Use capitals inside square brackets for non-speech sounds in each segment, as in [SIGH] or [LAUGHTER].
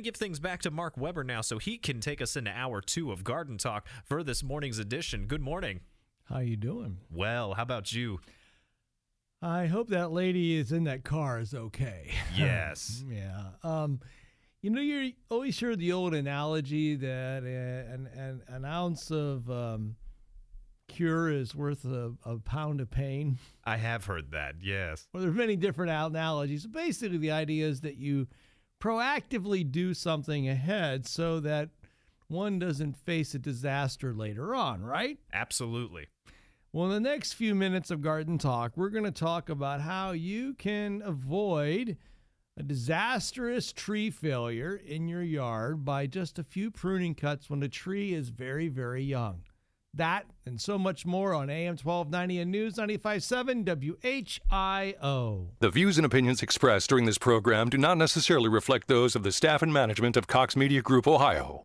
to give things back to Mark Weber now so he can take us into hour two of Garden Talk for this morning's edition. Good morning. How you doing? Well, how about you? I hope that lady is in that car is okay. [LAUGHS] Yes. yeah. Um, you know, you always hear the old analogy that uh, an, an, an ounce of um, cure is worth a, a pound of pain. I have heard that, yes. Well, there are many different analogies. Basically, the idea is that you proactively do something ahead so that one doesn't face a disaster later on, right? Absolutely. Well, in the next few minutes of Garden Talk, we're going to talk about how you can avoid a disastrous tree failure in your yard by just a few pruning cuts when a tree is very, very young. That and so much more on AM 1290 and News 957 WHIO. The views and opinions expressed during this program do not necessarily reflect those of the staff and management of Cox Media Group Ohio.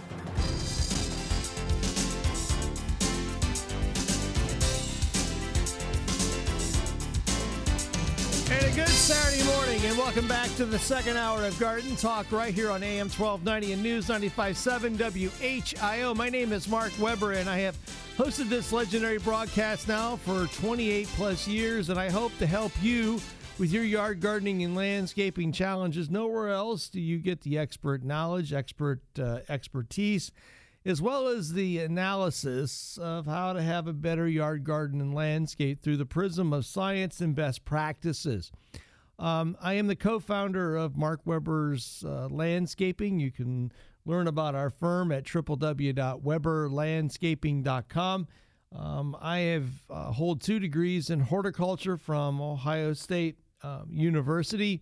Saturday morning, and welcome back to the second hour of Garden Talk right here on AM 1290 and News 957 WHIO. My name is Mark Weber, and I have hosted this legendary broadcast now for 28 plus years, and I hope to help you with your yard gardening and landscaping challenges. Nowhere else do you get the expert knowledge, expert uh, expertise as well as the analysis of how to have a better yard garden and landscape through the prism of science and best practices. Um, I am the co founder of Mark Weber's uh, Landscaping. You can learn about our firm at www.weberlandscaping.com. Um, I have uh, hold two degrees in horticulture from Ohio State um, University.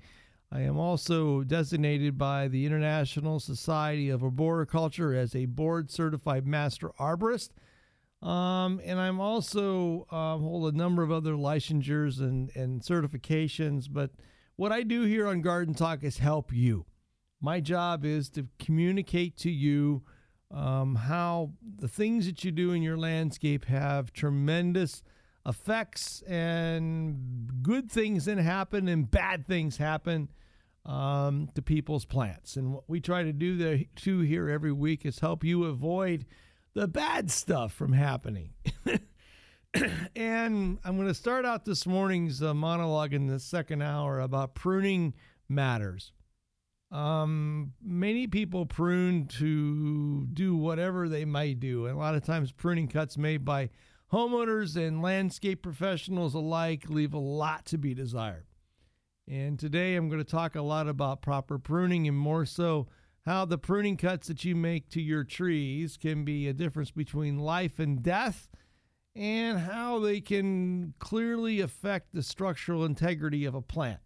I am also designated by the International Society of Arboriculture as a board certified master arborist. Um, and I'm also um, hold a number of other licensures and, and certifications. But what I do here on Garden Talk is help you. My job is to communicate to you um, how the things that you do in your landscape have tremendous effects and good things then happen and bad things happen um, to people's plants. And what we try to do there too here every week is help you avoid the bad stuff from happening. [COUGHS] and I'm going to start out this morning's uh, monologue in the second hour about pruning matters. Um, many people prune to do whatever they might do, and a lot of times pruning cuts made by homeowners and landscape professionals alike leave a lot to be desired. And today I'm going to talk a lot about proper pruning and more so how the pruning cuts that you make to your trees can be a difference between life and death and how they can clearly affect the structural integrity of a plant.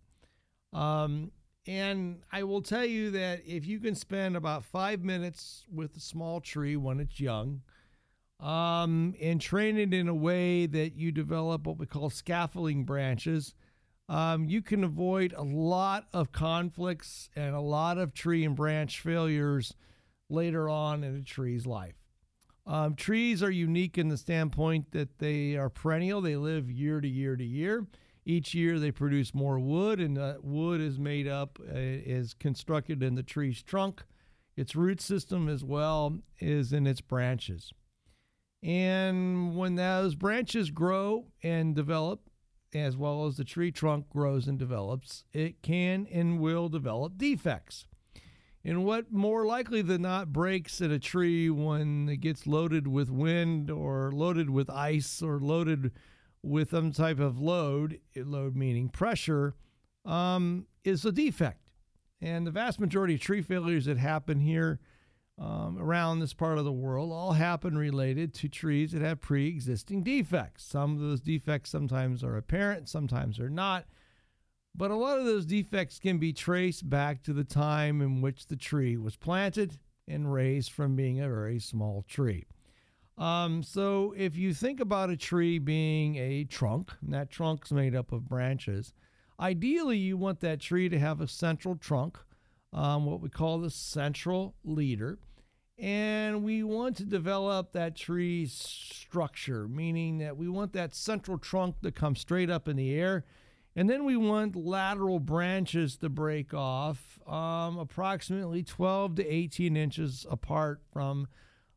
Um, and I will tell you that if you can spend about five minutes with a small tree when it's young, um, and train it in a way that you develop what we call scaffolding branches, um, you can avoid a lot of conflicts and a lot of tree and branch failures later on in a tree's life. Um, trees are unique in the standpoint that they are perennial, they live year to year to year. Each year they produce more wood, and that wood is made up, uh, is constructed in the tree's trunk. Its root system, as well, is in its branches. And when those branches grow and develop, as well as the tree trunk grows and develops, it can and will develop defects. And what more likely than not breaks in a tree when it gets loaded with wind or loaded with ice or loaded with some type of load, load meaning pressure, um, is a defect. And the vast majority of tree failures that happen here um, around this part of the world all happen related to trees that have pre existing defects. Some of those defects sometimes are apparent, sometimes are not. But a lot of those defects can be traced back to the time in which the tree was planted and raised from being a very small tree. Um, so if you think about a tree being a trunk, and that trunk's made up of branches, Ideally, you want that tree to have a central trunk, um, what we call the central leader. And we want to develop that tree structure, meaning that we want that central trunk to come straight up in the air. And then we want lateral branches to break off um, approximately 12 to 18 inches apart from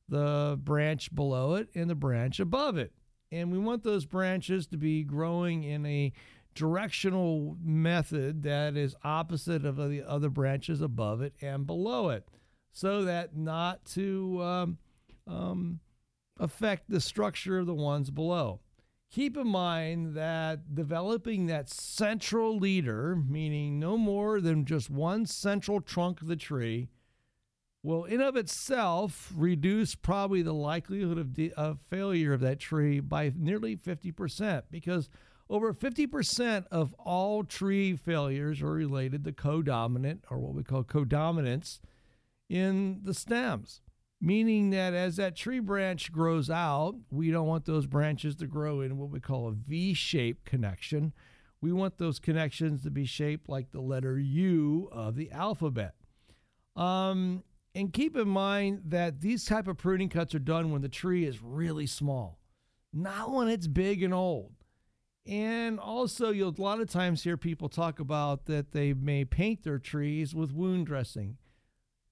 the branch below it and the branch above it. And we want those branches to be growing in a directional method that is opposite of the other branches above it and below it so that not to um, um, affect the structure of the ones below. Keep in mind that developing that central leader, meaning no more than just one central trunk of the tree, will in of itself reduce probably the likelihood of, de- of failure of that tree by nearly 50% because over 50% of all tree failures are related to codominant or what we call codominance in the stems, meaning that as that tree branch grows out, we don't want those branches to grow in what we call a V shaped connection. We want those connections to be shaped like the letter U of the alphabet. Um, and keep in mind that these type of pruning cuts are done when the tree is really small, not when it's big and old. And also, you'll a lot of times hear people talk about that they may paint their trees with wound dressing.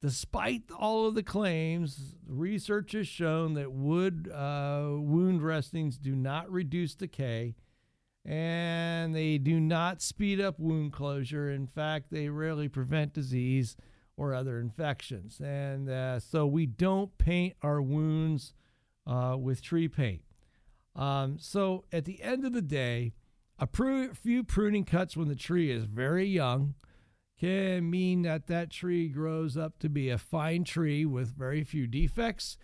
Despite all of the claims, research has shown that wood uh, wound dressings do not reduce decay and they do not speed up wound closure. In fact, they rarely prevent disease or other infections. And uh, so we don't paint our wounds uh, with tree paint. Um, so at the end of the day, a pr- few pruning cuts when the tree is very young can mean that that tree grows up to be a fine tree with very few defects.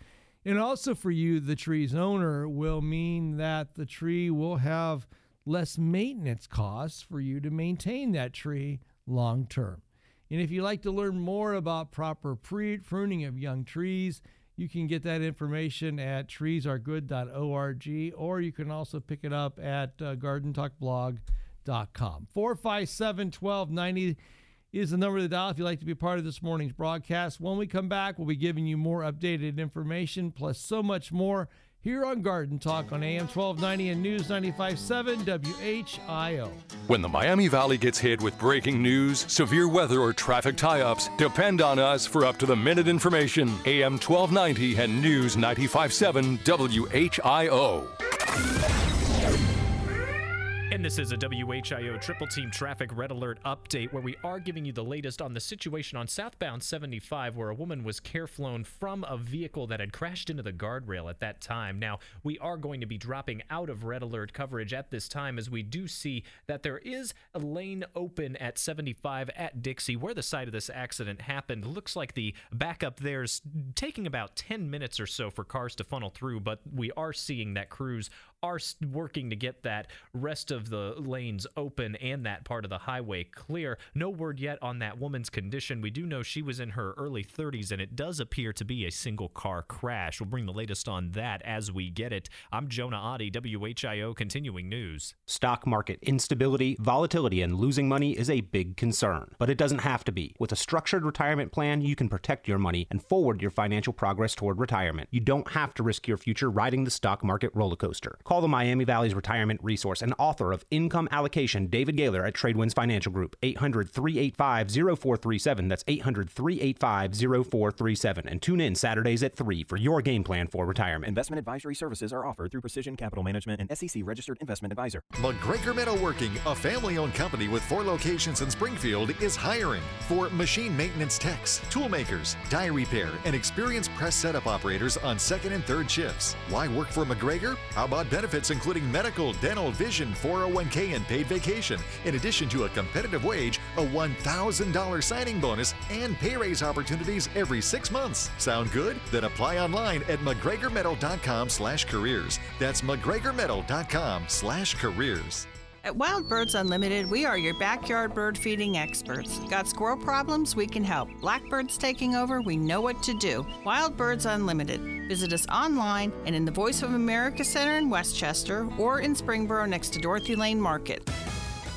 And also for you, the tree's owner, will mean that the tree will have less maintenance costs for you to maintain that tree long term. And if you'd like to learn more about proper pruning of young trees, you can get that information at treesaregood.org or you can also pick it up at uh, gardentalkblog.com. 457 1290 is the number to dial if you'd like to be part of this morning's broadcast. When we come back, we'll be giving you more updated information plus so much more here on Garden Talk on AM 1290 and News 95.7 WHIO. When the Miami Valley gets hit with breaking news, severe weather, or traffic tie ups, depend on us for up to the minute information. AM 1290 and News 95.7 WHIO. And this is a WHIO Triple Team Traffic Red Alert update where we are giving you the latest on the situation on southbound 75 where a woman was care flown from a vehicle that had crashed into the guardrail at that time. Now, we are going to be dropping out of Red Alert coverage at this time as we do see that there is a lane open at 75 at Dixie where the site of this accident happened. Looks like the backup there's taking about 10 minutes or so for cars to funnel through, but we are seeing that crews are working to get that rest of the lanes open and that part of the highway clear. No word yet on that woman's condition. We do know she was in her early 30s, and it does appear to be a single car crash. We'll bring the latest on that as we get it. I'm Jonah Oddie, WHIO Continuing News. Stock market instability, volatility, and losing money is a big concern, but it doesn't have to be. With a structured retirement plan, you can protect your money and forward your financial progress toward retirement. You don't have to risk your future riding the stock market roller coaster. Call the Miami Valley's retirement resource and author of Income Allocation, David Gaylor at Tradewinds Financial Group, 800 385 0437. That's 800 385 0437. And tune in Saturdays at 3 for your game plan for retirement. Investment advisory services are offered through Precision Capital Management and SEC registered investment advisor. McGregor Metalworking, a family owned company with four locations in Springfield, is hiring for machine maintenance techs, tool makers, die repair, and experienced press setup operators on second and third shifts. Why work for McGregor? How about benefits including medical, dental, vision, 401k, and paid vacation, in addition to a competitive wage, a $1,000 signing bonus, and pay raise opportunities every six months. Sound good? Then apply online at McGregorMetal.com slash careers. That's McGregorMetal.com slash careers. At Wild Birds Unlimited, we are your backyard bird feeding experts. Got squirrel problems? We can help. Blackbirds taking over? We know what to do. Wild Birds Unlimited. Visit us online and in the Voice of America Center in Westchester or in Springboro next to Dorothy Lane Market.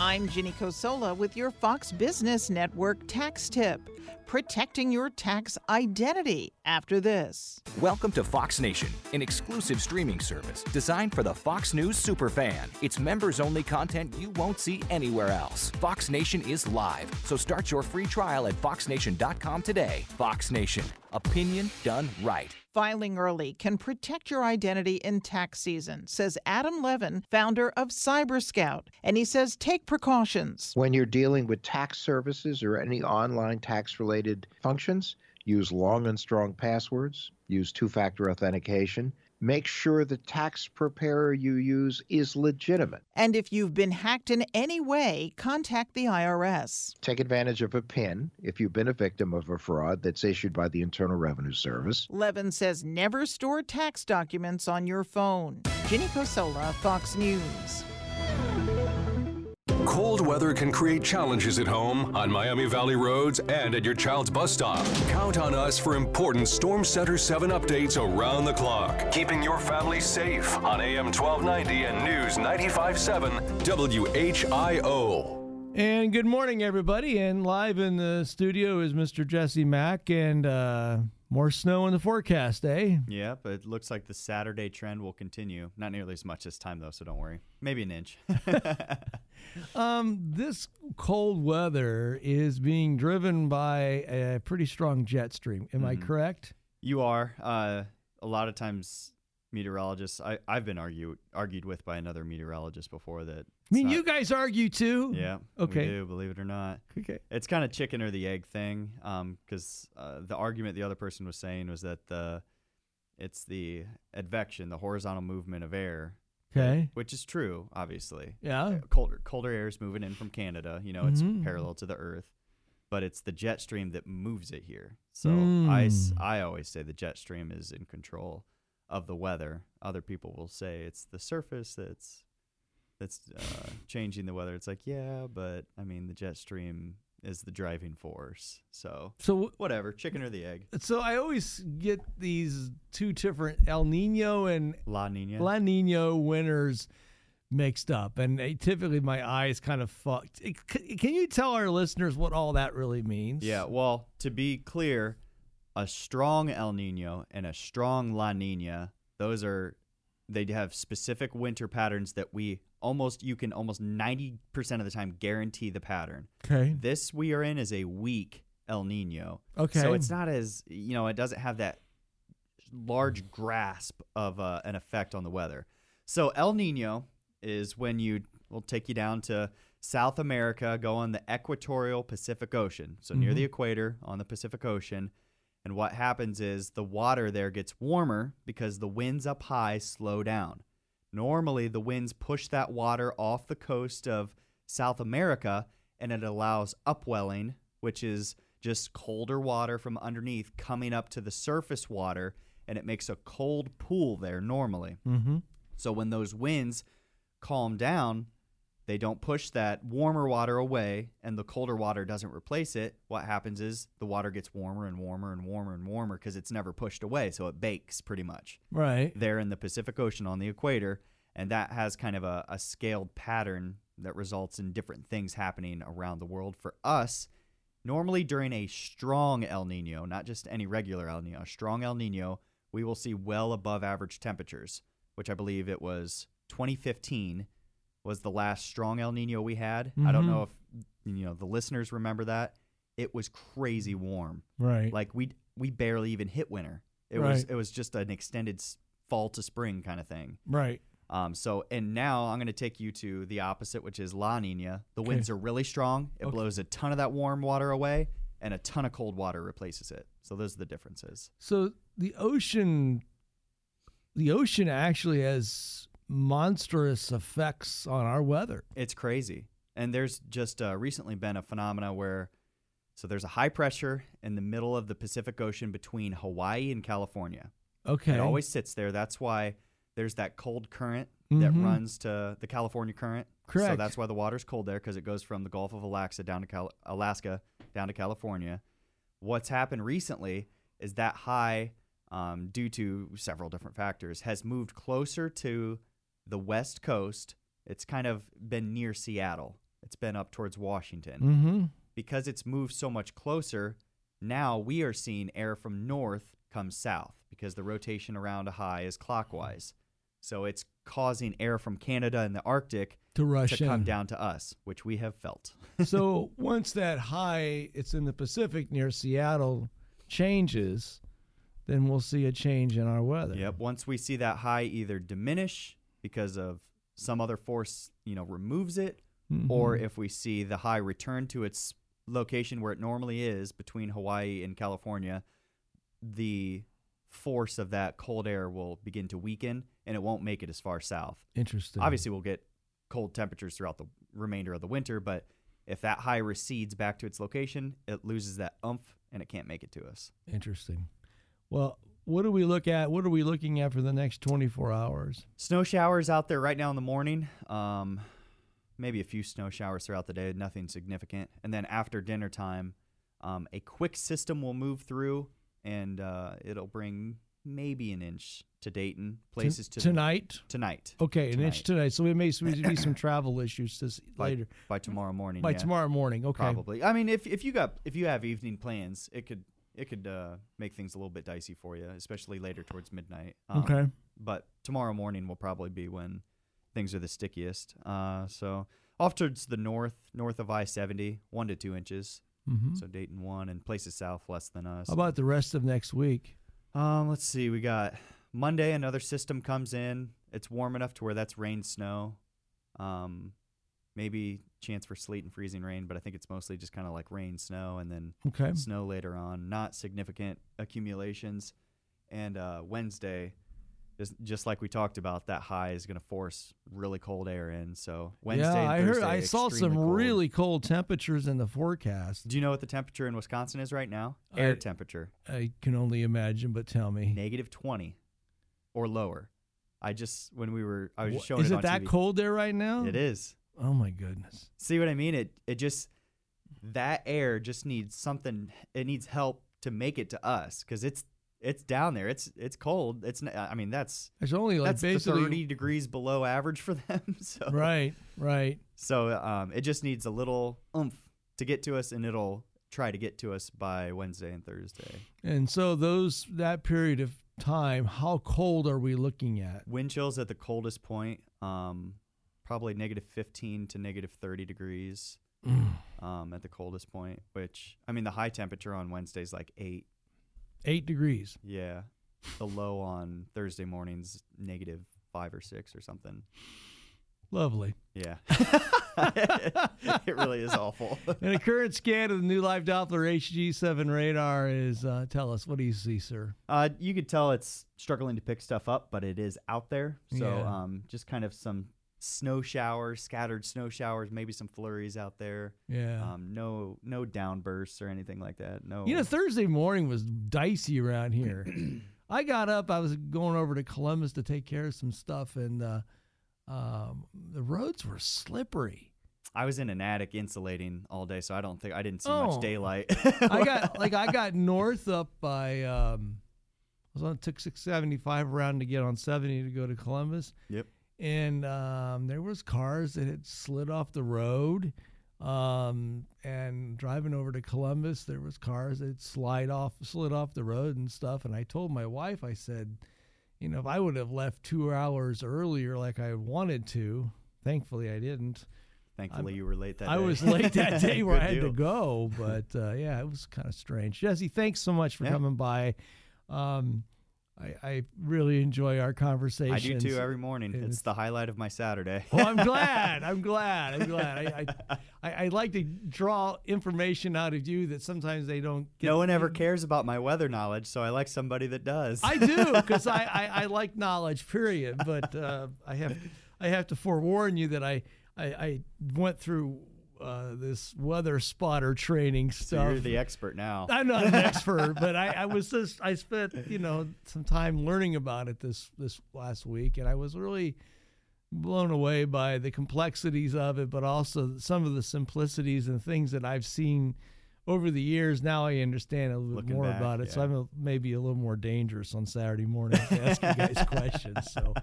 I'm Ginny Cosola with your Fox Business Network tax tip protecting your tax identity after this. Welcome to Fox Nation, an exclusive streaming service designed for the Fox News superfan. It's members only content you won't see anywhere else. Fox Nation is live, so start your free trial at foxnation.com today. Fox Nation, opinion done right. Filing early can protect your identity in tax season, says Adam Levin, founder of Cyber Scout. And he says take precautions. When you're dealing with tax services or any online tax related functions, use long and strong passwords, use two factor authentication, make sure the tax preparer you use is legitimate. And if you've been hacked in any way, contact the IRS. Take advantage of a PIN if you've been a victim of a fraud that's issued by the Internal Revenue Service. Levin says never store tax documents on your phone. Ginny Cosola, Fox News. Cold weather can create challenges at home, on Miami Valley roads, and at your child's bus stop. Count on us for important Storm Center 7 updates around the clock, keeping your family safe on AM 1290 and News 957 WHIO. And good morning, everybody. And live in the studio is Mr. Jesse Mack, and uh, more snow in the forecast, eh? Yeah, but it looks like the Saturday trend will continue. Not nearly as much this time, though, so don't worry. Maybe an inch. [LAUGHS] um, this cold weather is being driven by a pretty strong jet stream. Am mm-hmm. I correct? You are. Uh, a lot of times meteorologists I, I've been argued argued with by another meteorologist before that I mean not, you guys argue too? Yeah. Okay. We do, believe it or not. Okay. It's kind of chicken or the egg thing. Um, because uh, the argument the other person was saying was that the it's the advection, the horizontal movement of air. Okay. Which is true, obviously. Yeah. Colder colder air is moving in from Canada. You know, it's mm-hmm. parallel to the Earth but it's the jet stream that moves it here. So mm. I, I always say the jet stream is in control of the weather. Other people will say it's the surface that's that's uh, changing the weather. It's like, yeah, but I mean, the jet stream is the driving force. So, so whatever, chicken or the egg. So I always get these two different El Nino and La Nina, La Nina winners mixed up, and typically my eyes kind of fucked. Can you tell our listeners what all that really means? Yeah. Well, to be clear, a strong El Nino and a strong La Nina, those are they have specific winter patterns that we almost you can almost 90% of the time guarantee the pattern. Okay. This we are in is a weak El Nino. Okay. So it's not as you know, it doesn't have that large grasp of uh, an effect on the weather. So El Nino is when you will take you down to South America, go on the equatorial Pacific Ocean. So mm-hmm. near the equator on the Pacific Ocean and what happens is the water there gets warmer because the winds up high slow down. Normally, the winds push that water off the coast of South America and it allows upwelling, which is just colder water from underneath coming up to the surface water, and it makes a cold pool there normally. Mm-hmm. So when those winds calm down, they don't push that warmer water away and the colder water doesn't replace it, what happens is the water gets warmer and warmer and warmer and warmer because it's never pushed away. So it bakes pretty much. Right. There in the Pacific Ocean on the equator. And that has kind of a, a scaled pattern that results in different things happening around the world. For us, normally during a strong El Nino, not just any regular El Nino, a strong El Nino, we will see well above average temperatures, which I believe it was 2015 was the last strong El Nino we had. Mm-hmm. I don't know mm-hmm. if you know the listeners remember that. It was crazy warm. Right. Like we we barely even hit winter. It right. was it was just an extended fall to spring kind of thing. Right. Um, so and now I'm going to take you to the opposite, which is La Nina. The okay. winds are really strong. It okay. blows a ton of that warm water away, and a ton of cold water replaces it. So those are the differences. So the ocean, the ocean actually has monstrous effects on our weather. It's crazy. And there's just uh, recently been a phenomena where so there's a high pressure in the middle of the Pacific Ocean between Hawaii and California. Okay. It always sits there. That's why there's that cold current mm-hmm. that runs to the California current. Correct. So that's why the water's cold there because it goes from the Gulf of Alaska down to Cal- Alaska down to California. What's happened recently is that high, um, due to several different factors, has moved closer to the West Coast. It's kind of been near Seattle It's been up towards Washington. Mm-hmm. Because it's moved so much closer, now we are seeing air from north come south because the rotation around a high is clockwise. So it's causing air from Canada and the Arctic To rush to come in. down to us, which we have felt. [LAUGHS] so once that high, it's in the Pacific near Seattle, changes, then we'll see a change in our weather. Yep. Once we see that high either diminish because of some other force, you know, removes it, or Mhm. if we see the high return to its location where it normally is between Hawaii and California, the force of that cold air will begin to weaken and it won't make it as far south. Interesting. Obviously, we'll get cold temperatures throughout the remainder of the winter, but if that high recedes back to its location, it loses that umph and it can't make it to us. Interesting. Well, what do we look at? What are we looking at for the next 24 hours? Snow showers out there right now in the morning. Um, maybe a few snow showers throughout the day, nothing significant. And then after dinner time, um, a quick system will move through and uh, it'll bring maybe an inch to Dayton. Places to tonight. tonight. Okay, an inch tonight. So it may be some [COUGHS] travel issues this By, later. by tomorrow morning. By yeah. tomorrow morning. Okay. Probably. I mean, if if you got if you have evening plans, it could it could uh, make things a little bit dicey for you, especially later towards midnight. Um, Okay. But tomorrow morning will probably be when things are the stickiest. Uh, so off towards the north, north of I seventy, one to two inches. Mhm. So Dayton one, and places south less than us. How about the rest of next week? Um, let's see. We got Monday. Another system comes in. It's warm enough to where that's rain, snow. Um, maybe chance for sleet and freezing rain, but I think it's mostly just kind of like rain, snow, and then Okay. snow later on. Not significant accumulations. And uh, Wednesday, just just like we talked about, that high is going to force really cold air in. So Wednesday, yeah, I heard. I saw some cold. really cold temperatures in the forecast. Do you know what the temperature in Wisconsin is right now? Air I- temperature. I can only imagine, but tell me. negative 20 or lower. I just when we were I was just showing Is it it that TV. cold there right now? It is. Oh my goodness. See what I mean? It it just that air just needs something it needs help to make it to us cuz it's it's down there. It's it's cold. It's I mean that's It's only like that's basically 30 degrees below average for them. [LAUGHS] So Right, right. So um it just needs a little oomph to get to us and it'll try to get to us by Wednesday and Thursday. And so those that period of time, how cold are we looking at? Wind chills at the coldest point, um, probably negative 15 to negative 30 degrees Mm. um, at the coldest point, which, I mean, the high temperature on Wednesday is like 8. Eight degrees. Yeah. The low on Thursday morning's negative 5 or 6 or something. Lovely. Yeah. [LAUGHS] [LAUGHS] it really is awful. and a current scan of the new live Doppler HG7 radar is uh, tell us what do you see, sir? Uh, you could tell it's struggling to pick stuff up, but it is out there. So Yeah. um, just kind of some snow showers, scattered snow showers, maybe some flurries out there. Yeah. Um, no no downbursts or anything like that. No. You know, Thursday morning was dicey around here. [CLEARS THROAT] I got up. I was going over to Columbus to take care of some stuff, and uh, um, the roads were slippery. I was in an attic insulating all day, so I don't think I didn't see Oh. much daylight. [LAUGHS] I got [LAUGHS] like I got north up by um, I was on took six seventy five around to get on seventy to go to Columbus. Yep. And um, there was cars that had slid off the road. Um, and driving over to Columbus, there was cars that slide off, slid off the road and stuff. And I told my wife, I said, you know, if I would have left two hours earlier like I wanted to, thankfully I didn't. Thankfully, I'm- you were late that I day. was late that [LAUGHS] day where I had to go, but uh, yeah, it was kind of strange. Jesse, thanks so much for Yeah. coming by. Um, I, I really enjoy our conversation. I do too every morning. And It's the highlight of my Saturday. [LAUGHS] well, I'm [LAUGHS] glad. I'm glad. I'm glad. I, I, I, I like to draw information out of you that sometimes they don't get. no one ever cares about my weather knowledge, so I like somebody that does. I do because I, I, I [LAUGHS] like knowledge, period. But uh, I have I have to forewarn you that I I, I went through uh, this weather spotter training so stuff. you're the expert now. I'm not an [LAUGHS] expert, but I, I was just I spent you know some time learning about it this this last week, and I was really blown away by the complexities of it, but also some of the simplicities and things that I've seen over the years, now I understand a little Looking more back, about it. So. I'm a, maybe a little more dangerous on Saturday morning to ask you guys [LAUGHS] questions. So,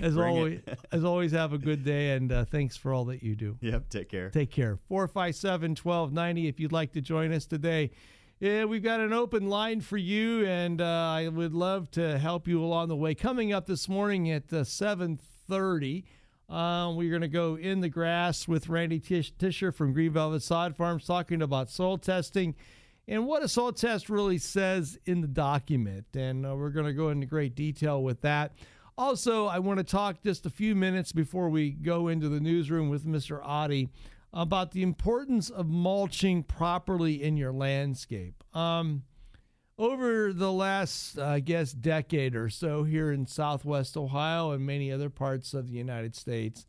as Bring always, it. [LAUGHS] as always, have a good day and uh, thanks for all that you do. Yep. Take care. Take care. 457 1290 if you'd like to join us today. Yeah, we've got an open line for you, and uh, I would love to help you along the way. Coming up this morning at uh, 730, uh, we're going to go in the grass with Randy Tish- Tisher from Green Velvet Sod Farms talking about soil testing and what a soil test really says in the document. And uh, we're going to go into great detail with that. Also, I want to talk just a few minutes before we go into the newsroom with Mr. Oddie about the importance of mulching properly in your landscape. Um, over the last, I guess, decade or so here in Southwest Ohio and many other parts of the United States,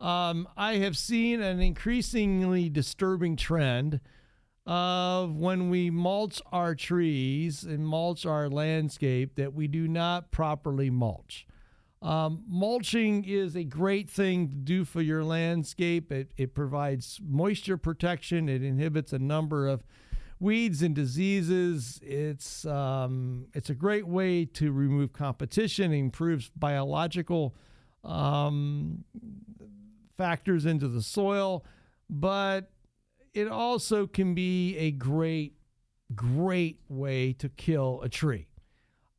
um, I have seen an increasingly disturbing trend of when we mulch our trees and mulch our landscape that we do not properly mulch. Um, mulching is a great thing to do for your landscape. It, it provides moisture protection. It inhibits a number of weeds and diseases. It's um, it's a great way to remove competition. It improves biological um, factors into the soil, but it also can be a great, great way to kill a tree.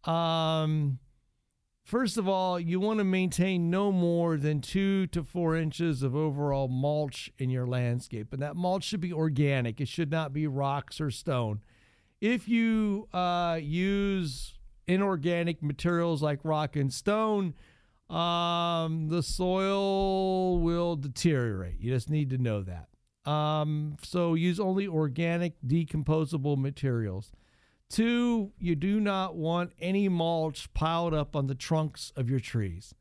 Um, First of all, you want to maintain no more than two to four inches of overall mulch in your landscape. And that mulch should be organic, it should not be rocks or stone. If you uh, use inorganic materials like rock and stone, um, the soil will deteriorate. You just need to know that. Um, so use only organic, decomposable materials. Two, you do not want any mulch piled up on the trunks of your trees.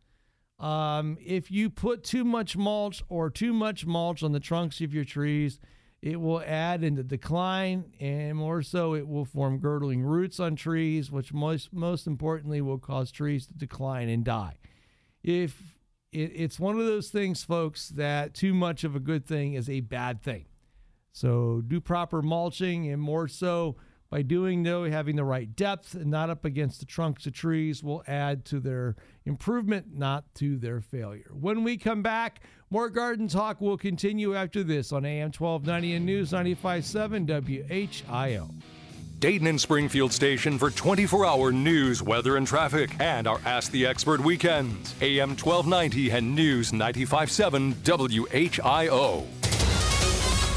Um, if you put too much mulch or too much mulch on the trunks of your trees, it will add in the decline, and more so, it will form girdling roots on trees, which most most importantly will cause trees to decline and die. If it, it's one of those things, folks, that too much of a good thing is a bad thing. So do proper mulching, and more so by doing so, having the right depth and not up against the trunks of trees will add to their improvement, not to their failure. When we come back, more garden talk will continue after this on AM 1290 and News 957 WHIO. Dayton and Springfield station for 24 hour news, weather, and traffic, and our Ask the Expert weekends. AM 1290 and News 957 WHIO.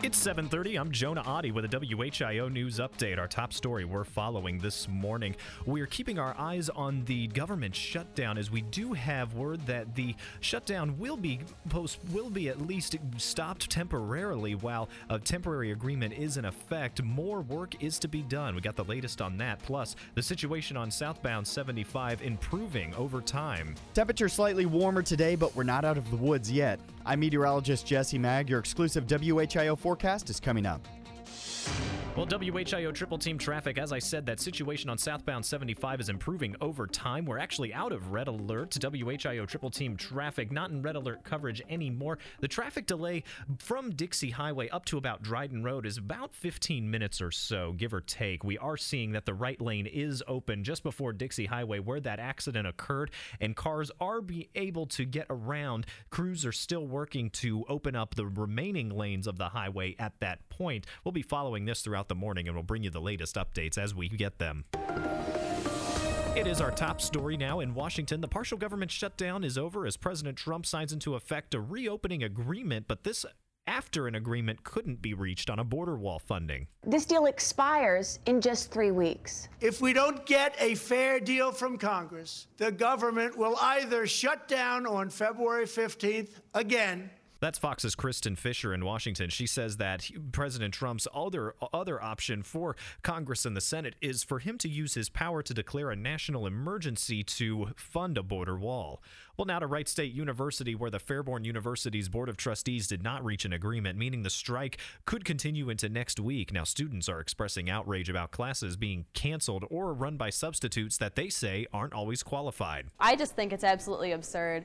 It's 7:30. I'm Jonah Oddie with a WHIO news update. Our top story we're following this morning. We're keeping our eyes on the government shutdown as we do have word that the shutdown will be post will be at least stopped temporarily while a temporary agreement is in effect. More work is to be done. We got the latest on that. Plus, the situation on southbound 75 improving over time. Temperature slightly warmer today, but we're not out of the woods yet. I'm meteorologist Jesse Mag. Your exclusive WHIO forecast is coming up. Well, WHIO triple team traffic, as I said, that situation on southbound 75 is improving over time. We're actually out of red alert. WHIO triple team traffic, not in red alert coverage anymore. The traffic delay from Dixie Highway up to about Dryden Road is about 15 minutes or so, give or take. We are seeing that the right lane is open just before Dixie Highway where that accident occurred, and cars are be able to get around. Crews are still working to open up the remaining lanes of the highway at that point. We'll be following this throughout the morning and we'll bring you the latest updates as we get them. It is our top story now in Washington. The partial government shutdown is over as President Trump signs into effect a reopening agreement, but this after an agreement couldn't be reached on a border wall funding. This deal expires in just three weeks. If we don't get a fair deal from Congress, the government will either shut down on February 15th again That's Fox's Kristen Fisher in Washington. She says that President Trump's other other option for Congress and the Senate is for him to use his power to declare a national emergency to fund a border wall. Well, now to Wright State University, where the Fairborn University's Board of Trustees did not reach an agreement, meaning the strike could continue into next week. Now, students are expressing outrage about classes being canceled or run by substitutes that they say aren't always qualified. I just think it's absolutely absurd.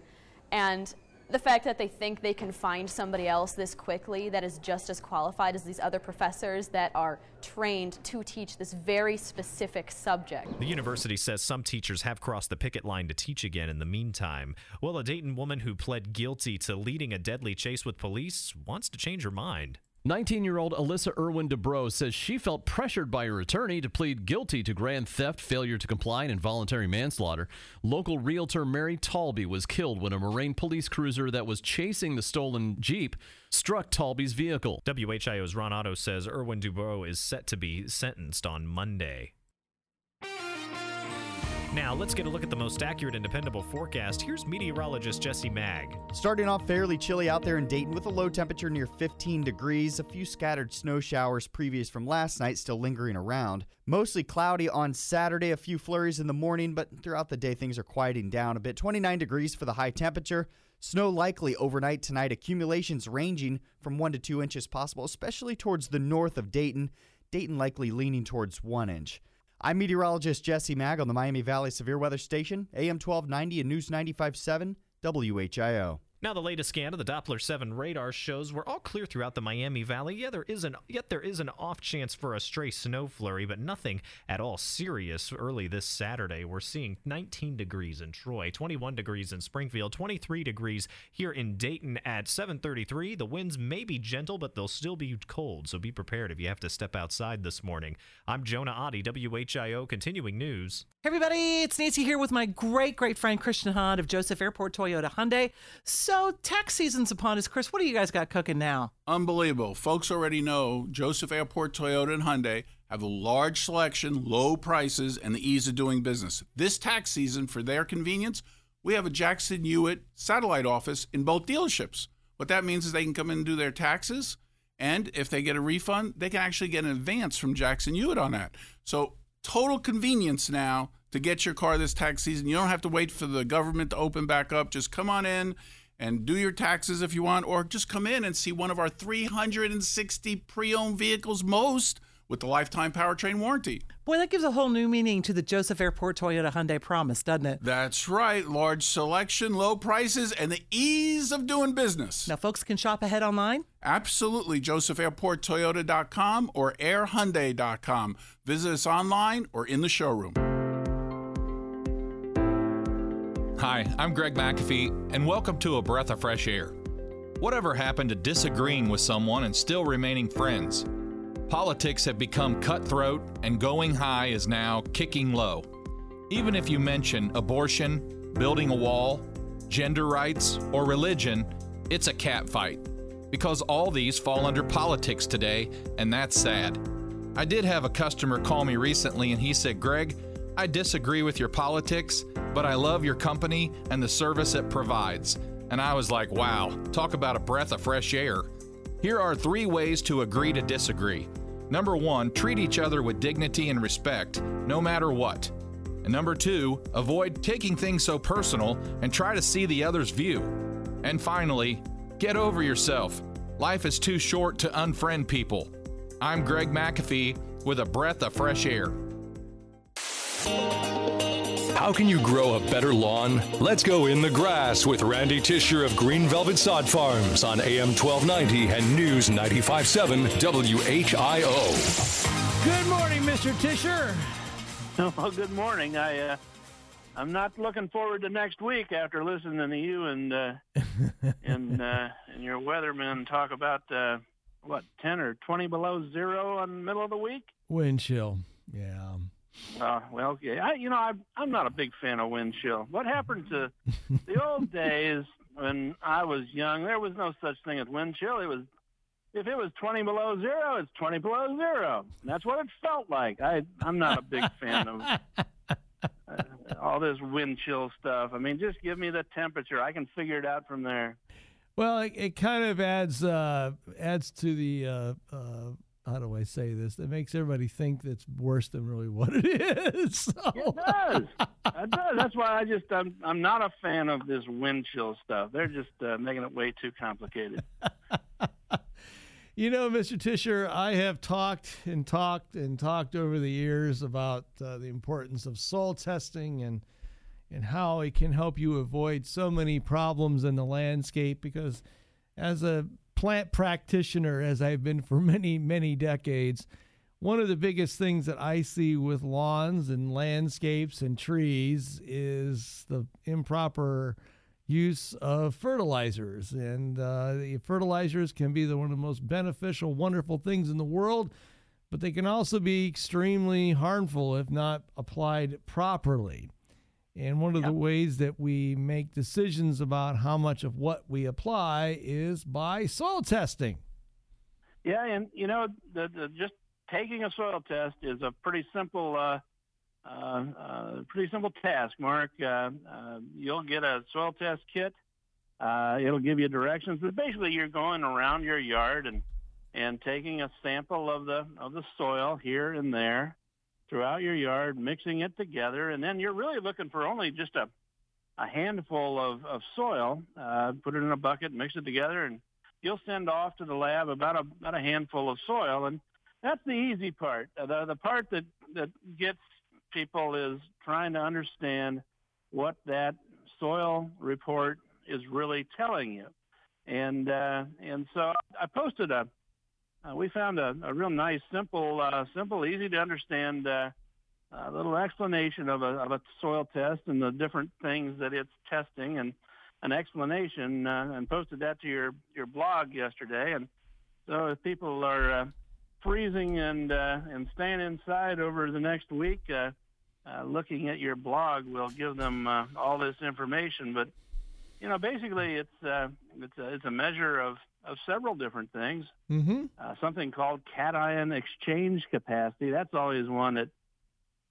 And the fact that they think they can find somebody else this quickly that is just as qualified as these other professors that are trained to teach this very specific subject. The university says some teachers have crossed the picket line to teach again in the meantime. Well, a Dayton woman who pled guilty to leading a deadly chase with police wants to change her mind. 19 year old Alyssa Irwin DeBro says she felt pressured by her attorney to plead guilty to grand theft, failure to comply, and involuntary manslaughter. Local realtor Mary Talby was killed when a Moraine police cruiser that was chasing the stolen Jeep struck Talby's vehicle. WHIO's Ron Otto says Irwin DeBro is set to be sentenced on Monday. Now, let's get a look at the most accurate and dependable forecast. Here's meteorologist Jesse Mag. Starting off fairly chilly out there in Dayton with a low temperature near 15 degrees. A few scattered snow showers previous from last night still lingering around. Mostly cloudy on Saturday, a few flurries in the morning, but throughout the day things are quieting down a bit. 29 degrees for the high temperature. Snow likely overnight tonight. Accumulations ranging from 1 to 2 inches possible, especially towards the north of Dayton. Dayton likely leaning towards 1 inch. I'm meteorologist Jesse Mag on the Miami Valley Severe Weather Station, AM 1290 and News 95.7 WHIO. Now, the latest scan of the Doppler 7 radar shows we're all clear throughout the Miami Valley. Yeah, there is an yet there is an off chance for a stray snow flurry, but nothing at all serious early this Saturday. We're seeing 19 degrees in Troy, 21 degrees in Springfield, 23 degrees here in Dayton at 7:33. The winds may be gentle, but they'll still be cold, so be prepared if you have to step outside this morning. I'm Jonah Oddie, WHIO continuing news. Hey everybody, it's Nancy here with my great, great friend Christian Hahn of Joseph Airport Toyota Hyundai. So, tax season's upon us. Chris, what do you guys got cooking now? Unbelievable. Folks already know Joseph Airport Toyota and Hyundai have a large selection, low prices, and the ease of doing business. This tax season, for their convenience, we have a Jackson Hewitt satellite office in both dealerships. What that means is they can come in and do their taxes, and if they get a refund, they can actually get an advance from Jackson Hewitt on that. So, total convenience now to get your car this tax season. You don't have to wait for the government to open back up. Just come on in and do your taxes if you want, or just come in and see one of our 360 pre owned vehicles, most with the lifetime powertrain warranty. Boy, that gives a whole new meaning to the Joseph Airport Toyota Hyundai promise, doesn't it? That's right. Large selection, low prices, and the ease of doing business. Now, folks can shop ahead online? Absolutely. JosephAirportToyota.com or AirHyundai.com. Visit us online or in the showroom. Hi, I'm Greg McAfee, and welcome to A Breath of Fresh Air. Whatever happened to disagreeing with someone and still remaining friends? Politics have become cutthroat, and going high is now kicking low. Even if you mention abortion, building a wall, gender rights, or religion, it's a catfight. Because all these fall under politics today, and that's sad. I did have a customer call me recently, and he said, Greg, I disagree with your politics, but I love your company and the service it provides. And I was like, wow, talk about a breath of fresh air. Here are three ways to agree to disagree. Number one, treat each other with dignity and respect, no matter what. And number two, avoid taking things so personal and try to see the other's view. And finally, get over yourself. Life is too short to unfriend people. I'm Greg McAfee with a breath of fresh air. How can you grow a better lawn? Let's go in the grass with Randy Tisher of Green Velvet Sod Farms on AM 1290 and News 95.7 WHIO. Good morning, Mr. Tisher. [LAUGHS] Well, good morning. I uh, I'm not looking forward to next week after listening to you and uh, [LAUGHS] and uh, and your weathermen talk about uh, what ten or twenty below zero on the middle of the week. Wind chill. Yeah. Uh, well, yeah, I, you know, I'm I'm not a big fan of wind chill. What happened to [LAUGHS] the old days when I was young? There was no such thing as wind chill. It was if it was 20 below zero, it's 20 below zero. And that's what it felt like. I I'm not a big fan of uh, all this wind chill stuff. I mean, just give me the temperature. I can figure it out from there. Well, it, it kind of adds uh, adds to the uh, uh, how do I say this? that makes everybody think that's worse than really what it is. [LAUGHS] So. It does. it does. That's why I just I'm I'm not a fan of this wind chill stuff. They're just uh, making it way too complicated. [LAUGHS] You know, Mr. Tisher, I have talked and talked and talked over the years about uh, the importance of soil testing and and how it can help you avoid so many problems in the landscape because as a plant practitioner as I've been for [LAUGHS] many many decades, one of the biggest things that I see with lawns and landscapes and trees is the improper use of fertilizers. And uh, fertilizers can be the, one of the most beneficial, wonderful things in the world, but they can also be extremely harmful if not applied properly. And one of the ways that we make decisions about how much of what we apply is by soil testing. Yeah, and you know, the, the, just taking a soil test is a pretty simple uh, uh, uh, pretty simple task, Mark. Uh, uh, you'll get a soil test kit. Uh, it'll give you directions, but basically you're going around your yard and and taking a sample of the of the soil here and there throughout your yard, mixing it together, and then you're really looking for only just a a handful of, of soil. Uh, put it in a bucket, mix it together, and you'll send off to the lab about a about a handful of soil, and that's the easy part. Uh, the the part that that gets people is trying to understand what that soil report is really telling you. And uh, and so I posted a uh, we found a, a real nice, simple, uh, simple, easy to understand uh, uh, little explanation of a, of a soil test and the different things that it's testing and an explanation uh, and posted that to your, your blog yesterday. And so if people are uh, freezing and uh, and staying inside over the next week, uh, uh, looking at your blog will give them uh, all this information. But you know, basically, it's uh, it's a, it's a measure of of several different things. Mm-hmm. Uh, something called cation exchange capacity. That's always one that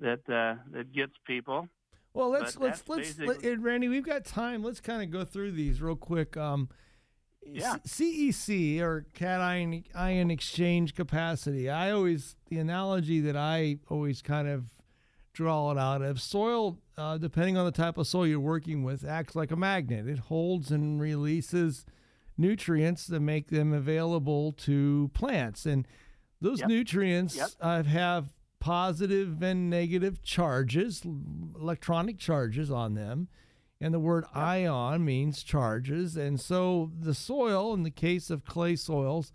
that uh, that gets people. Well, let's But let's let's let, and Randy, we've got time. Let's kind of go through these real quick. Um, Yeah. CEC or cation ion exchange capacity. I always the analogy that I always kind of draw it out of soil, uh, depending on the type of soil you're working with, acts like a magnet. It holds and releases nutrients that make them available to plants, and those Yep. nutrients Yep. uh, have positive and negative charges, electronic charges on them. And the word ion means charges. And so the soil, in the case of clay soils,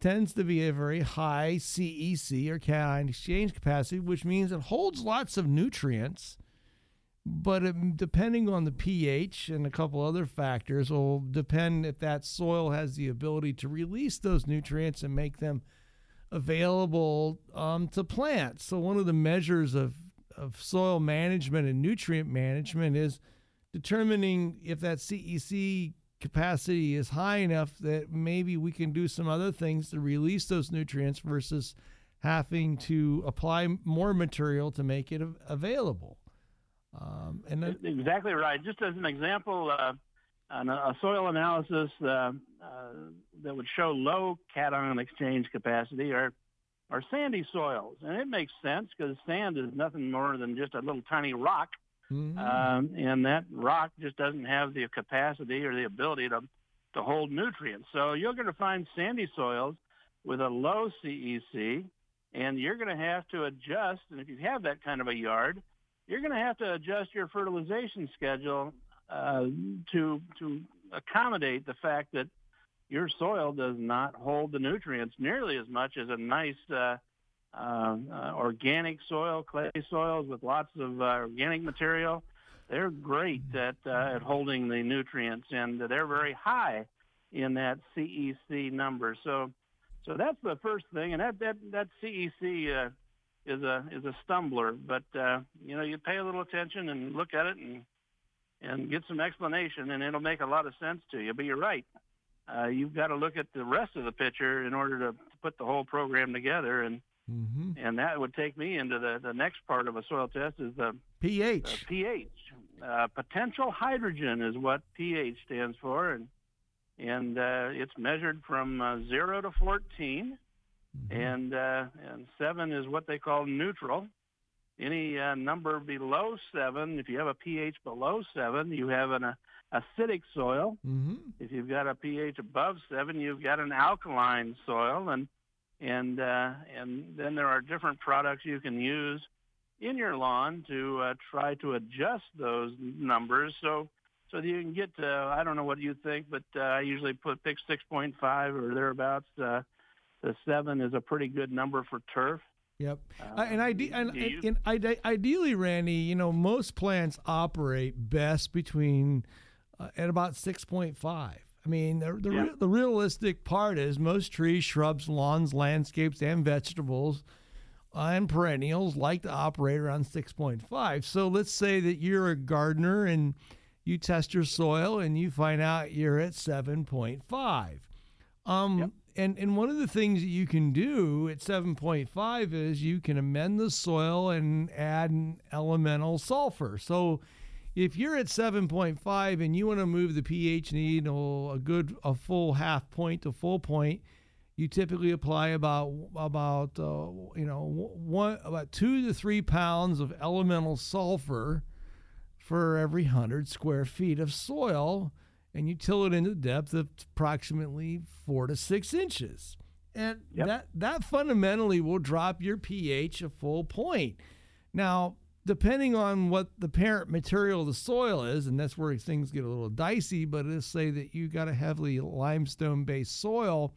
tends to be a very high CEC or cation exchange capacity, which means it holds lots of nutrients. But it, depending on the pH and a couple other factors, will depend if that soil has the ability to release those nutrients and make them available um, to plants. So one of the measures of of soil management and nutrient management is determining if that CEC capacity is high enough that maybe we can do some other things to release those nutrients versus having to apply more material to make it available. Um, and then, Exactly right. Just as an example, uh, an, a soil analysis uh, uh, that would show low cation exchange capacity are are sandy soils, and it makes sense because sand is nothing more than just a little tiny rock, Mm-hmm. um, and that rock just doesn't have the capacity or the ability to to hold nutrients. So you're going to find sandy soils with a low CEC, and you're going to have to adjust. And if you have that kind of a yard, you're going to have to adjust your fertilization schedule uh, to to accommodate the fact that your soil does not hold the nutrients nearly as much as a nice uh, uh, uh, organic soil, clay soils with lots of uh, organic material. They're great at uh, at holding the nutrients, and they're very high in that CEC number. So, so that's the first thing, and that that that CEC uh, is a is a stumbler. But uh, you know, you pay a little attention and look at it and and get some explanation, and it'll make a lot of sense to you. But you're right. Uh, you've got to look at the rest of the picture in order to, to put the whole program together, and Mm-hmm. and that would take me into the the next part of a soil test is the pH. the pH. Uh, potential hydrogen is what pH stands for, and and uh, it's measured from uh, zero to 14, and uh, and seven is what they call neutral. Any uh, number below seven, if you have a pH below seven, you have an uh, acidic soil. Mm-hmm. If you've got a pH above seven, you've got an alkaline soil, and and uh, and then there are different products you can use in your lawn to uh, try to adjust those numbers so so that you can get to I don't know what you think, but uh, I usually put pick 6.5 or thereabouts. Uh, the seven is a pretty good number for turf. Yep. Uh, and, ide- and, you- and, and ide- ideally, Randy, you know, most plants operate best between uh, at about 6.5. I mean, the, the, Yeah. the realistic part is most trees, shrubs, lawns, landscapes, and vegetables and perennials like to operate around 6.5. So let's say that you're a gardener and you test your soil and you find out you're at 7.5. Um, and, and one of the things that you can do at 7.5 is you can amend the soil and add an elemental sulfur. So if you're at 7.5 and you want to move the pH needle a good a full half point to full point, you typically apply about about uh, you know one about two to three pounds of elemental sulfur for every hundred square feet of soil, and you till it into depth of approximately four to six inches, and that that fundamentally will drop your pH a full point. Now, depending on what the parent material of the soil is, and that's where things get a little dicey, but let's say that you got a heavily limestone based soil,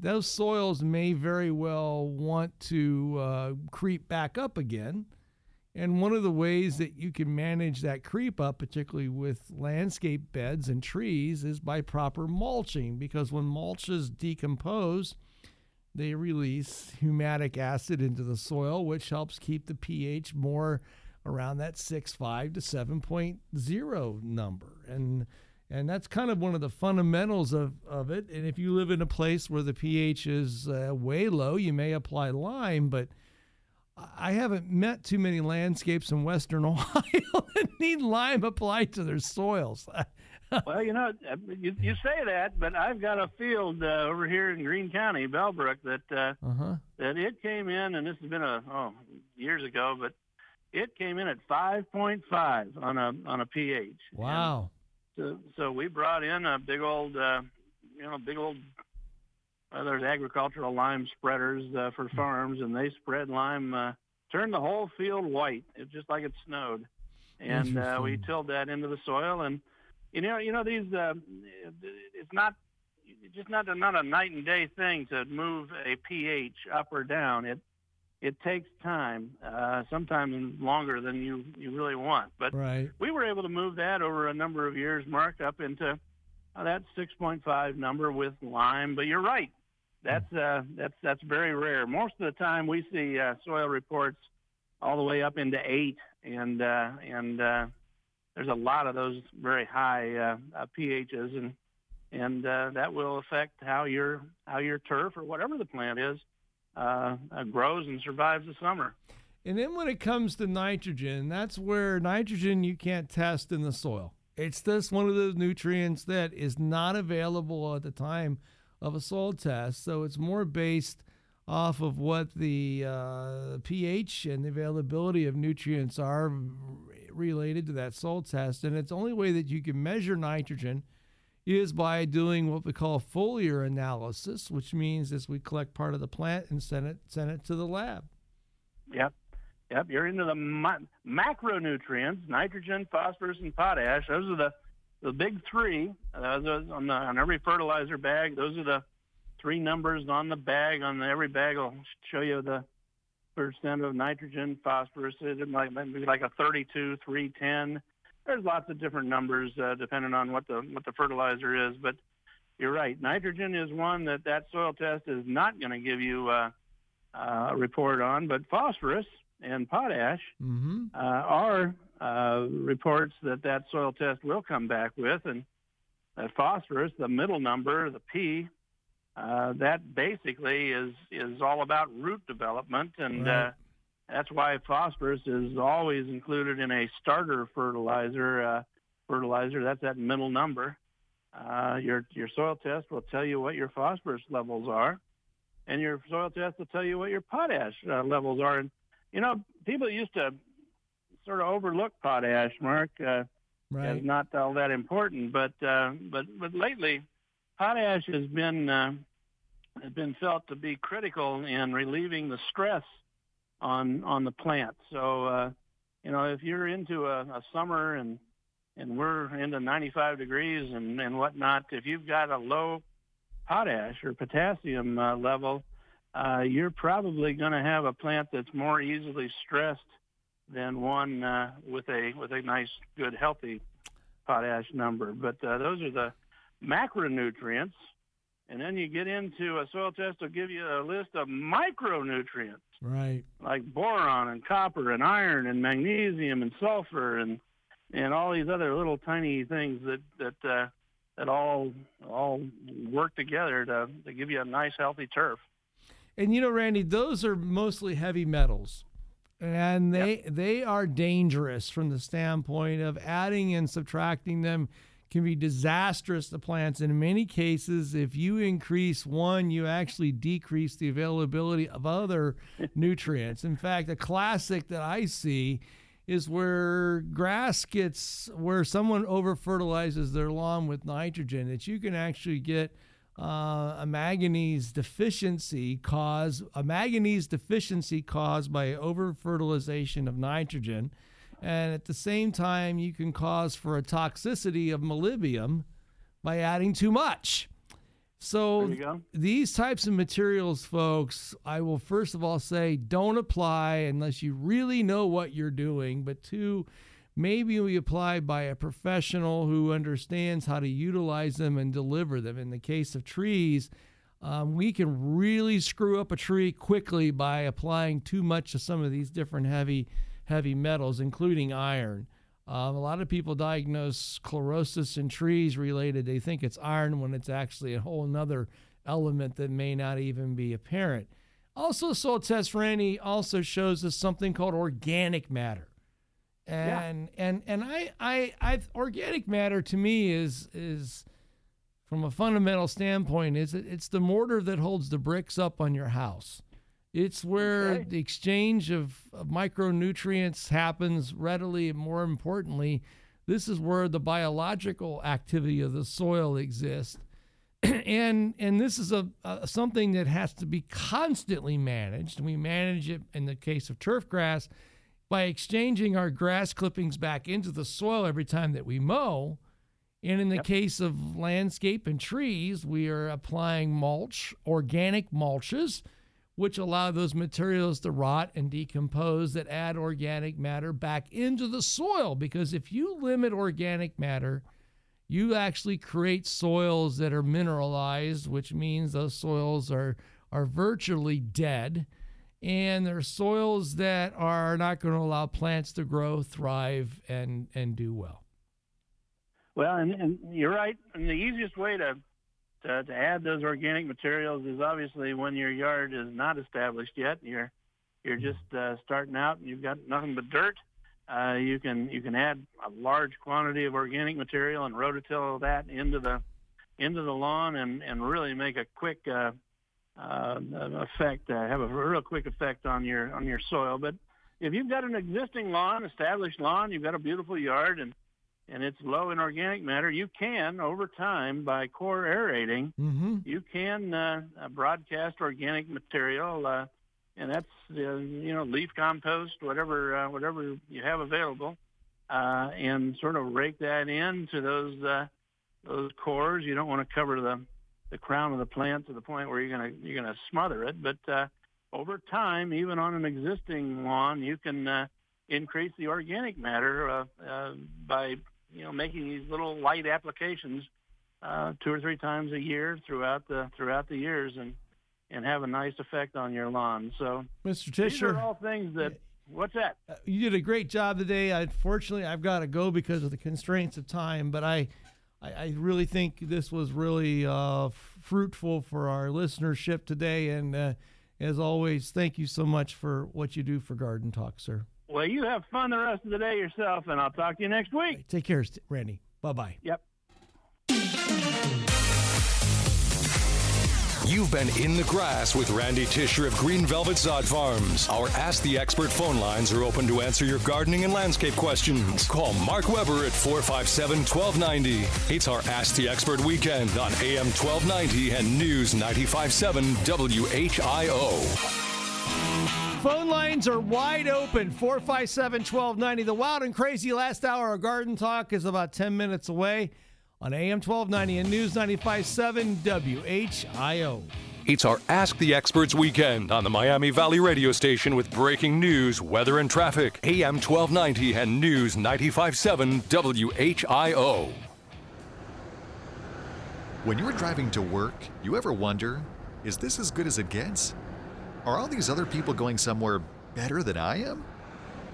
those soils may very well want to uh, creep back up again. And one of the ways that you can manage that creep up, particularly with landscape beds and trees, is by proper mulching. Because when mulches decompose, they release humatic acid into the soil, which helps keep the pH more around that 6.5 to 7.0 number. And and that's kind of one of the fundamentals of, of it. And if you live in a place where the pH is uh, way low, you may apply lime, but I haven't met too many landscapes in Western [LAUGHS] Ohio that need lime applied to their soils. [LAUGHS] well, you know, uh, you, you say that, but I've got a field uh, over here in Greene County, Bellbrook, that uh, Uh-huh. that it came in, and this has been a oh years ago, but it came in at 5.5 on a on a pH. Wow. So, so we brought in a big old, uh, you know, big old. Uh, there's agricultural lime spreaders uh, for farms, and they spread lime, uh, turned the whole field white, it, just like it snowed, and uh, we tilled that into the soil. And you know, you know these, uh, it's not it's just not a, not a night and day thing to move a pH up or down. It it takes time, uh, sometimes longer than you you really want, but Right. we were able to move that over a number of years, Mark, up into that 6.5 number with lime. But you're right, that's uh, that's that's very rare. Most of the time, we see uh, soil reports all the way up into eight, and uh, and uh, there's a lot of those very high uh, uh, pHs, and and uh, that will affect how your how your turf or whatever the plant is uh, uh, grows and survives the summer. And then when it comes to nitrogen, that's where nitrogen you can't test in the soil. It's just one of those nutrients that is not available at the time of a soil test. So it's more based off of what the uh, pH and the availability of nutrients are related to that soil test. And it's the only way that you can measure nitrogen is by doing what we call foliar analysis, which means as we collect part of the plant and send it send it to the lab. Yep. Yep. You're into the mi- macronutrients, nitrogen, phosphorus, and potash. Those are the, the big three. Those on, the, on every fertilizer bag, those are the three numbers on the bag. On the, every bag will show you the percent of nitrogen, phosphorus. It might be like a 32, 310. There's lots of different numbers uh, depending on what the what the fertilizer is. But you're right. Nitrogen is one that that soil test is not going to give you uh, uh, a report on, but phosphorus and potash Mm-hmm. uh, are uh, reports that that soil test will come back with, and that phosphorus, the middle number, the P, uh, that basically is is all about root development, and uh, Right. that's why phosphorus is always included in a starter fertilizer. Uh, fertilizer that's that middle number. Uh, your your soil test will tell you what your phosphorus levels are, and your soil test will tell you what your potash uh, levels are. And you know, people used to sort of overlook potash, Mark, uh, Right. as not all that important. But uh, but but lately, potash has been uh, has been felt to be critical in relieving the stress on on the plant. So uh, you know, if you're into a, a summer and and we're into 95 degrees and and whatnot, if you've got a low potash or potassium uh, level, uh, you're probably going to have a plant that's more easily stressed than one uh, with a with a nice, good, healthy potash number. But uh, those are the macronutrients, and then you get into a soil test will give you a list of micronutrients Right. like boron and copper and iron and magnesium and sulfur and and all these other little tiny things that that uh, that all all work together to to give you a nice healthy turf. And you know, Randy, those are mostly heavy metals. And they they are dangerous from the standpoint of adding and subtracting them can be disastrous to plants. In many cases, if you increase one, you actually decrease the availability of other [LAUGHS] nutrients. In fact, a classic that I see is where grass gets where someone over fertilizes their lawn with nitrogen that you can actually get uh, a manganese deficiency cause a manganese deficiency caused by over fertilization of nitrogen and at the same time you can cause for a toxicity of molybdenum by adding too much so There you go. these types of materials folks i will first of all say don't apply unless you really know what you're doing but two maybe we apply by a professional who understands how to utilize them and deliver them in the case of trees um, we can really screw up a tree quickly by applying too much of some of these different heavy heavy metals including iron um, a lot of people diagnose chlorosis in trees related. They think it's iron when it's actually a whole nother element that may not even be apparent. Also, soil test Randy also shows us something called organic matter. And and and I, I I organic matter to me is is from a fundamental standpoint is it, it's the mortar that holds the bricks up on your house. It's where the exchange of, of micronutrients happens readily, and more importantly, this is where the biological activity of the soil exists. [CLEARS THROAT] and and this is a, a something that has to be constantly managed. We manage it in the case of turf grass by exchanging our grass clippings back into the soil every time that we mow. And in the case of landscape and trees, we are applying mulch, organic mulches, which allow those materials to rot and decompose that add organic matter back into the soil. Because if you limit organic matter, you actually create soils that are mineralized, which means those soils are, are virtually dead. And they're soils that are not going to allow plants to grow, thrive, and, and do well. Well, and, and you're right. And the easiest way to, to to add those organic materials is obviously when your yard is not established yet. You're you're just uh, starting out and you've got nothing but dirt. Uh, you can you can add a large quantity of organic material and rototill that into the into the lawn and and really make a quick uh, uh, effect, uh, have a real quick effect on your on your soil. But if you've got an existing lawn, established lawn, you've got a beautiful yard, and and it's low in organic matter, you can over time by core aerating, Mm-hmm. you can uh, uh, broadcast organic material, uh, and that's uh, you know leaf compost, whatever uh, whatever you have available, uh, and sort of rake that into those uh, those cores. You don't want to cover the the crown of the plant to the point where you're gonna you're gonna smother it, but uh, over time, even on an existing lawn, you can uh, increase the organic matter uh, uh, by you know making these little light applications uh, two or three times a year throughout the throughout the years, and and have a nice effect on your lawn. So Mr. these are all things that. What's that? you did a great job today. Unfortunately, I've got to go because of the constraints of time, but I, I, I really think this was really uh, fruitful for our listenership today. And uh, as always, thank you so much for what you do for Garden Talk, sir. Well, you have fun the rest of the day yourself, and I'll talk to you next week. Take care, Randy. Bye bye. Yep. You've been in the grass with Randy Tisher of Green Velvet Sod Farms. Our Ask the Expert phone lines are open to answer your gardening and landscape questions. Call Mark Weber at 457 1290. It's our Ask the Expert weekend on AM 1290 and News 957 WHIO. Phone lines are wide open 457 1290. The wild and crazy last hour of Garden Talk is about 10 minutes away on AM 1290 and News 957 WHIO. It's our Ask the Experts weekend on the Miami Valley radio station with breaking news, weather, and traffic. AM 1290 and News 957 WHIO. When you're driving to work, you ever wonder, is this as good as it gets? Are all these other people going somewhere better than I am?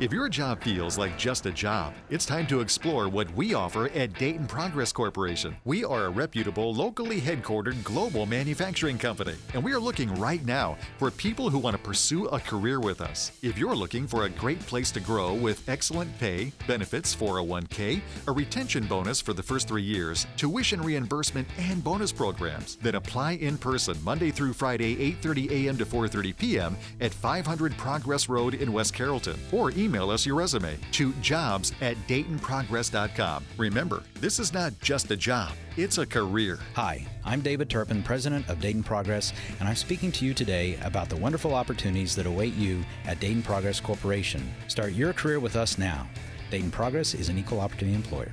If your job feels like just a job, it's time to explore what we offer at Dayton Progress Corporation. We are a reputable, locally headquartered global manufacturing company, and we are looking right now for people who want to pursue a career with us. If you're looking for a great place to grow with excellent pay, benefits, 401k, a retention bonus for the first three years, tuition reimbursement, and bonus programs, then apply in person Monday through Friday, 8:30 a.m. to 4:30 p.m. at 500 Progress Road in West Carrollton, or email us your resume to jobs at DaytonProgress.com. Remember, this is not just a job, it's a career. Hi, I'm David Turpin, president of Dayton Progress, and I'm speaking to you today about the wonderful opportunities that await you at Dayton Progress Corporation. Start your career with us now. Dayton Progress is an equal opportunity employer.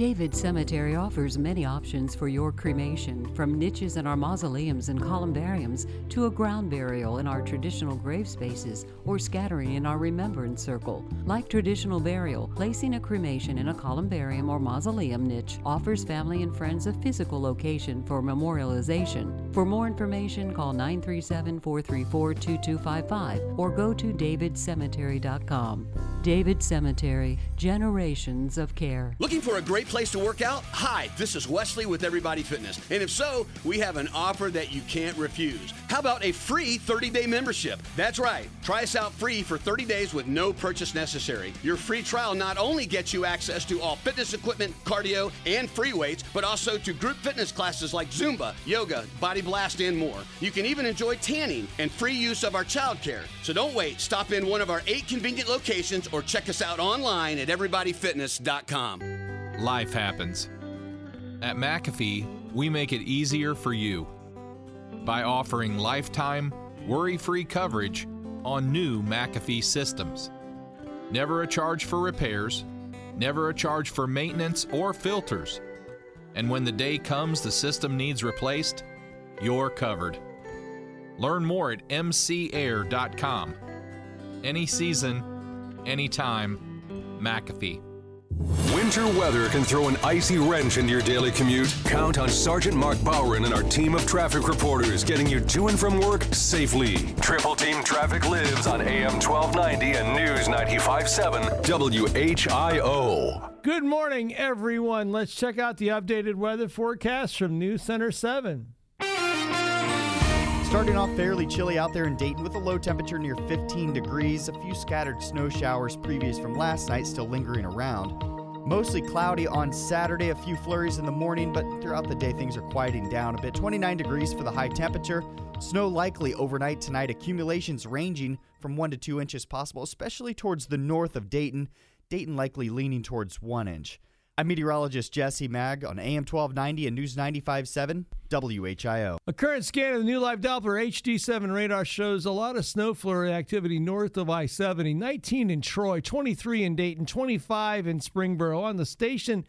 David Cemetery offers many options for your cremation, from niches in our mausoleums and columbariums to a ground burial in our traditional grave spaces or scattering in our remembrance circle. Like traditional burial, placing a cremation in a columbarium or mausoleum niche offers family and friends a physical location for memorialization. For more information, call 937 434 2255 or go to davidcemetery.com. David Cemetery, generations of care. Looking for a great place to work out? Hi, this is Wesley with Everybody Fitness. And if so, we have an offer that you can't refuse. How about a free 30 day membership? That's right. Try us out free for 30 days with no purchase necessary. Your free trial not only gets you access to all fitness equipment, cardio, and free weights, but also to group fitness classes like Zumba, yoga, Body Blast, and more. You can even enjoy tanning and free use of our childcare. So don't wait. Stop in one of our eight convenient locations or check us out online at everybodyfitness.com. Life happens. At McAfee, we make it easier for you by offering lifetime, worry free coverage on new McAfee systems. Never a charge for repairs, never a charge for maintenance or filters. And when the day comes the system needs replaced, you're covered. Learn more at mcair.com. Any season, anytime, McAfee. Winter weather can throw an icy wrench into your daily commute. Count on Sergeant Mark Bowen and our team of traffic reporters getting you to and from work safely. Triple Team Traffic lives on AM 1290 and News 957 WHIO. Good morning, everyone. Let's check out the updated weather forecast from News Center 7. Starting off fairly chilly out there in Dayton with a low temperature near 15 degrees. A few scattered snow showers previous from last night still lingering around. Mostly cloudy on Saturday, a few flurries in the morning, but throughout the day things are quieting down a bit. 29 degrees for the high temperature. Snow likely overnight tonight. Accumulations ranging from 1 to 2 inches possible, especially towards the north of Dayton. Dayton likely leaning towards 1 inch. I'm meteorologist Jesse Mag on AM 1290 and News 95.7 WHIO. A current scan of the New Life Doppler HD7 radar shows a lot of snow flurry activity north of I 70, 19 in Troy, 23 in Dayton, 25 in Springboro. On the station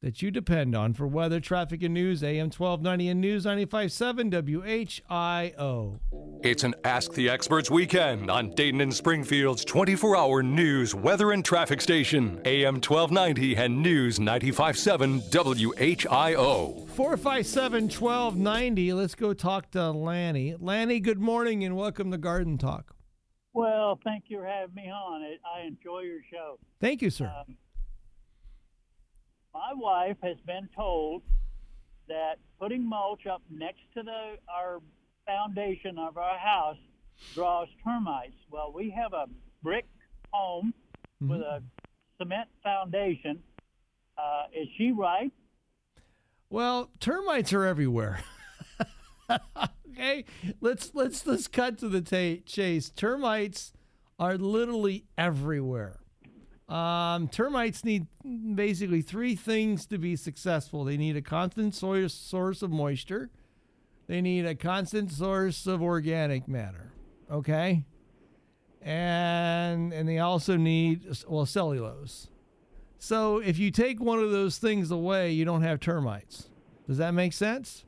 that you depend on for weather, traffic, and news, AM 1290 and News 95.7 WHIO. It's an Ask the Experts weekend on Dayton and Springfield's 24 hour news, weather, and traffic station, AM 1290 and News 957 WHIO. 457 1290. Let's go talk to Lanny. Lanny, good morning and welcome to Garden Talk. Well, thank you for having me on. I enjoy your show. Thank you, sir. Um, my wife has been told that putting mulch up next to the our foundation of our house draws termites. Well, we have a brick home mm-hmm. with a cement foundation. Uh, is she right? Well, termites are everywhere. [LAUGHS] okay, let's let's let's cut to the ta- chase. Termites are literally everywhere. Um, termites need basically three things to be successful. They need a constant source source of moisture. They need a constant source of organic matter. Okay, and and they also need well cellulose. So if you take one of those things away, you don't have termites. Does that make sense?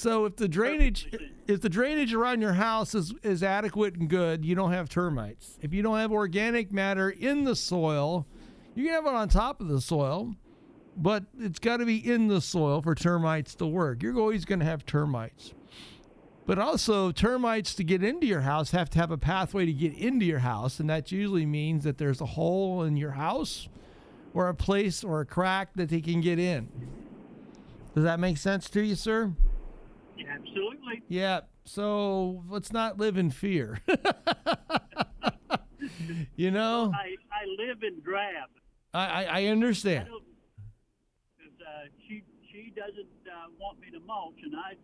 So if the drainage if the drainage around your house is, is adequate and good, you don't have termites. If you don't have organic matter in the soil, you can have it on top of the soil, but it's got to be in the soil for termites to work. You're always going to have termites. But also, termites to get into your house have to have a pathway to get into your house, and that usually means that there's a hole in your house or a place or a crack that they can get in. Does that make sense to you, sir? Absolutely. Yeah. So let's not live in fear. [LAUGHS] you [LAUGHS] know, I, I live in drab. I, I, I understand. Because uh, she she doesn't uh, want me to mulch, and I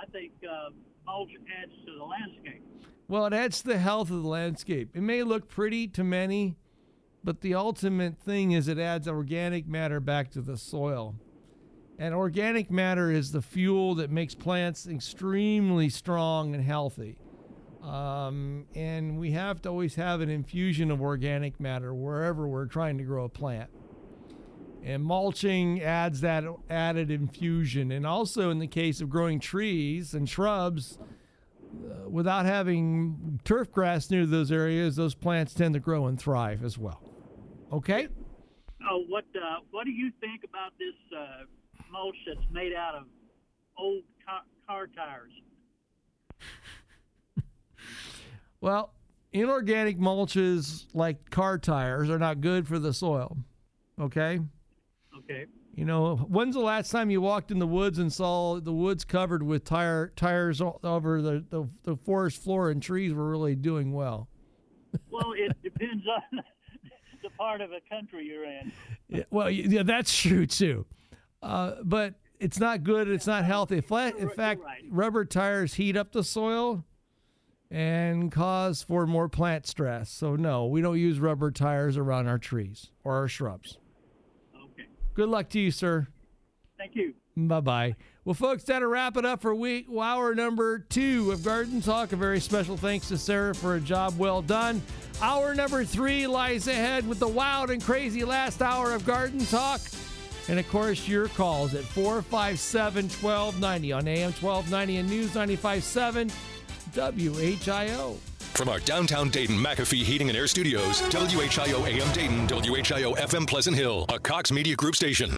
I think uh, mulch adds to the landscape. Well, it adds to the health of the landscape. It may look pretty to many, but the ultimate thing is it adds organic matter back to the soil. And organic matter is the fuel that makes plants extremely strong and healthy. Um, and we have to always have an infusion of organic matter wherever we're trying to grow a plant. And mulching adds that added infusion. And also, in the case of growing trees and shrubs, uh, without having turf grass near those areas, those plants tend to grow and thrive as well. Okay? Oh, what uh, what do you think about this uh, mulch that's made out of old car, car tires? [LAUGHS] Well, inorganic mulches like car tires are not good for the soil. Okay? Okay. You know, when's the last time you walked in the woods and saw the woods covered with tire tires over the, the, the forest floor and trees were really doing well? [LAUGHS] Well, it depends on [LAUGHS] the part of the country you're in. Yeah, well, yeah, that's true too. Uh, but it's not good. It's not healthy. Flat, in fact, rubber tires heat up the soil and cause for more plant stress. So no, we don't use rubber tires around our trees or our shrubs. Okay. Good luck to you, sir. Thank you. Bye bye. Well, folks, that'll wrap it up for week hour number two of Garden Talk. A very special thanks to Sarah for a job well done. Hour number three lies ahead with the wild and crazy last hour of Garden Talk. And of course, your calls at 457 1290 on AM 1290 and News 957 WHIO. From our downtown Dayton McAfee Heating and Air Studios, WHIO AM Dayton, WHIO FM Pleasant Hill, a Cox Media Group station.